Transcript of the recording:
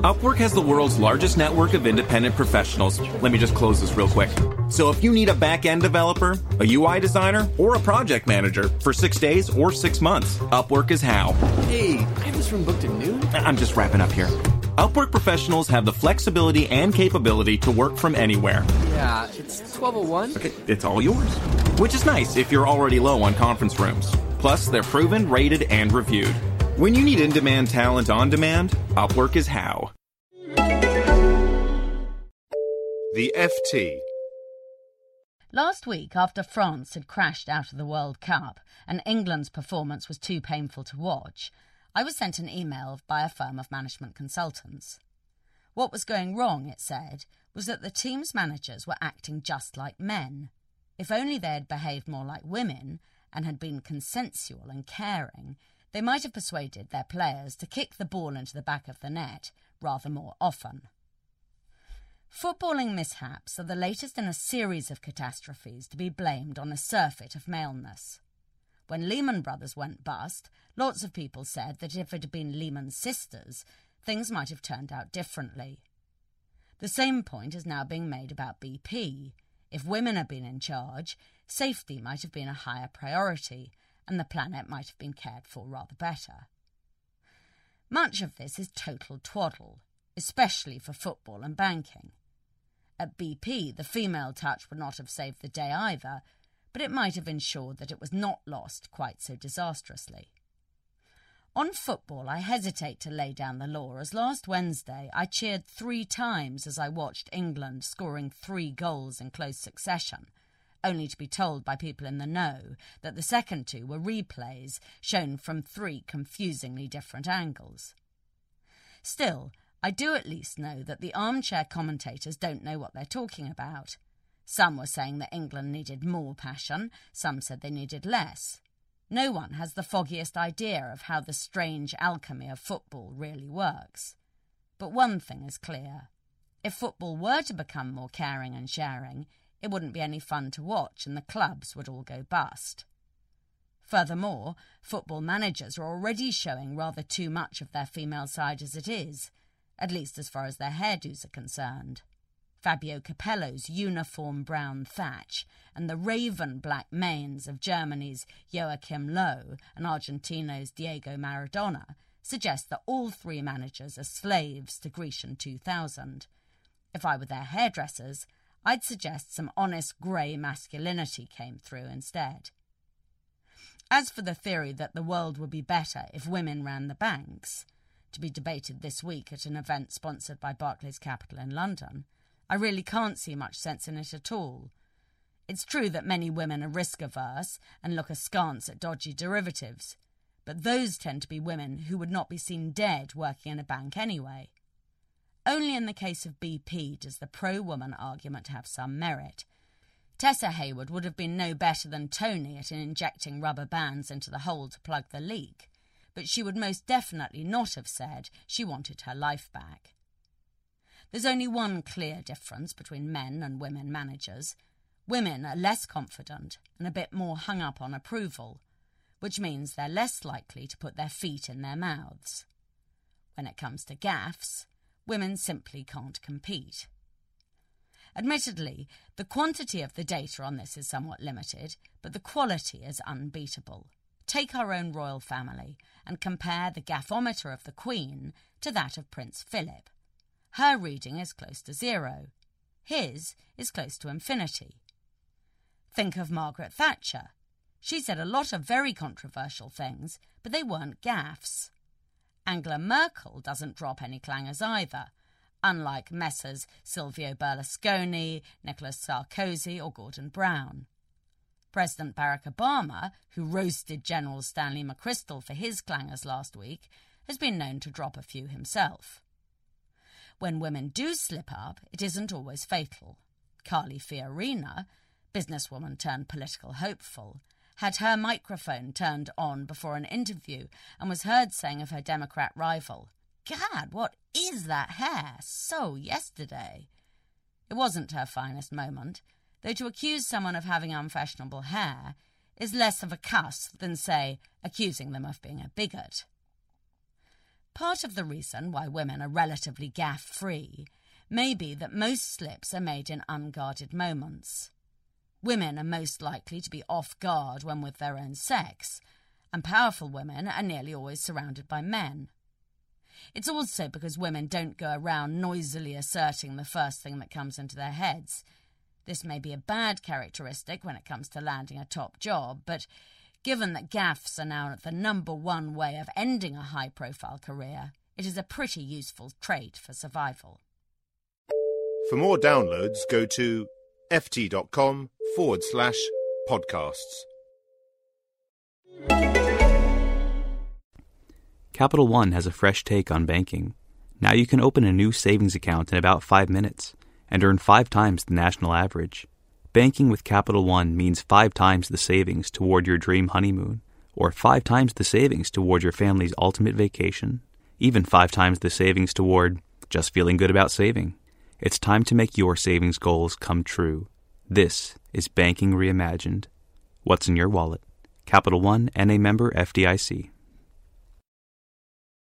Upwork has the world's largest network of independent professionals. Let me just close this real quick. So if you need a back-end developer, a UI designer, or a project manager for six days or six months, Upwork is how. Hey, I have this room booked at noon. I'm just wrapping up here. Upwork professionals have the flexibility and capability to work from anywhere. Yeah, it's 1201. Okay, it's all yours. Which is nice if you're already low on conference rooms. Plus, they're proven, rated, and reviewed. When you need in demand talent on demand, Upwork is how. The FT. Last week, after France had crashed out of the World Cup and England's performance was too painful to watch, I was sent an email by a firm of management consultants. What was going wrong, it said, was that the team's managers were acting just like men. If only they had behaved more like women and had been consensual and caring, they might have persuaded their players to kick the ball into the back of the net rather more often. Footballing mishaps are the latest in a series of catastrophes to be blamed on a surfeit of maleness. When Lehman Brothers went bust, lots of people said that if it had been Lehman's sisters, things might have turned out differently. The same point is now being made about BP. If women had been in charge, safety might have been a higher priority, and the planet might have been cared for rather better. Much of this is total twaddle, especially for football and banking. At BP, the female touch would not have saved the day either, but it might have ensured that it was not lost quite so disastrously. On football, I hesitate to lay down the law, as last Wednesday I cheered three times as I watched England scoring three goals in close succession, only to be told by people in the know that the second two were replays shown from three confusingly different angles. Still, I do at least know that the armchair commentators don't know what they're talking about. Some were saying that England needed more passion, some said they needed less. No one has the foggiest idea of how the strange alchemy of football really works. But one thing is clear. If football were to become more caring and sharing, it wouldn't be any fun to watch and the clubs would all go bust. Furthermore, football managers are already showing rather too much of their female side as it is, at least as far as their hairdos are concerned. Fabio Capello's uniform brown thatch and the raven black manes of Germany's Joachim Low and Argentina's Diego Maradona suggest that all three managers are slaves to Grecian 2000. If I were their hairdressers, I'd suggest some honest grey masculinity came through instead. As for the theory that the world would be better if women ran the banks, to be debated this week at an event sponsored by Barclays Capital in London, I really can't see much sense in it at all. It's true that many women are risk averse and look askance at dodgy derivatives, but those tend to be women who would not be seen dead working in a bank anyway. Only in the case of BP does the pro woman argument have some merit. Tessa Hayward would have been no better than Tony at injecting rubber bands into the hole to plug the leak, but she would most definitely not have said she wanted her life back. There's only one clear difference between men and women managers. Women are less confident and a bit more hung up on approval, which means they're less likely to put their feet in their mouths. When it comes to gaffs, women simply can't compete. Admittedly, the quantity of the data on this is somewhat limited, but the quality is unbeatable. Take our own royal family and compare the gaffometer of the Queen to that of Prince Philip. Her reading is close to zero. His is close to infinity. Think of Margaret Thatcher. She said a lot of very controversial things, but they weren't gaffes. Angela Merkel doesn't drop any clangers either, unlike Messrs. Silvio Berlusconi, Nicolas Sarkozy, or Gordon Brown. President Barack Obama, who roasted General Stanley McChrystal for his clangers last week, has been known to drop a few himself. When women do slip up, it isn't always fatal. Carly Fiorina, businesswoman turned political hopeful, had her microphone turned on before an interview and was heard saying of her Democrat rival, Gad, what is that hair? So yesterday. It wasn't her finest moment, though to accuse someone of having unfashionable hair is less of a cuss than, say, accusing them of being a bigot. Part of the reason why women are relatively gaff free may be that most slips are made in unguarded moments. Women are most likely to be off guard when with their own sex, and powerful women are nearly always surrounded by men. It's also because women don't go around noisily asserting the first thing that comes into their heads. This may be a bad characteristic when it comes to landing a top job, but given that gaffs are now the number one way of ending a high profile career, it is a pretty useful trait for survival. For more downloads, go to ft.com forward slash podcasts. Capital One has a fresh take on banking. Now you can open a new savings account in about five minutes and earn five times the national average. Banking with Capital One means five times the savings toward your dream honeymoon, or five times the savings toward your family's ultimate vacation, even five times the savings toward just feeling good about saving. It's time to make your savings goals come true. This is Banking Reimagined. What's in your wallet? Capital One and a member FDIC.